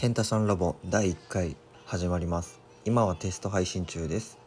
ケンタさんラボ第1回始まります。今はテスト配信中です。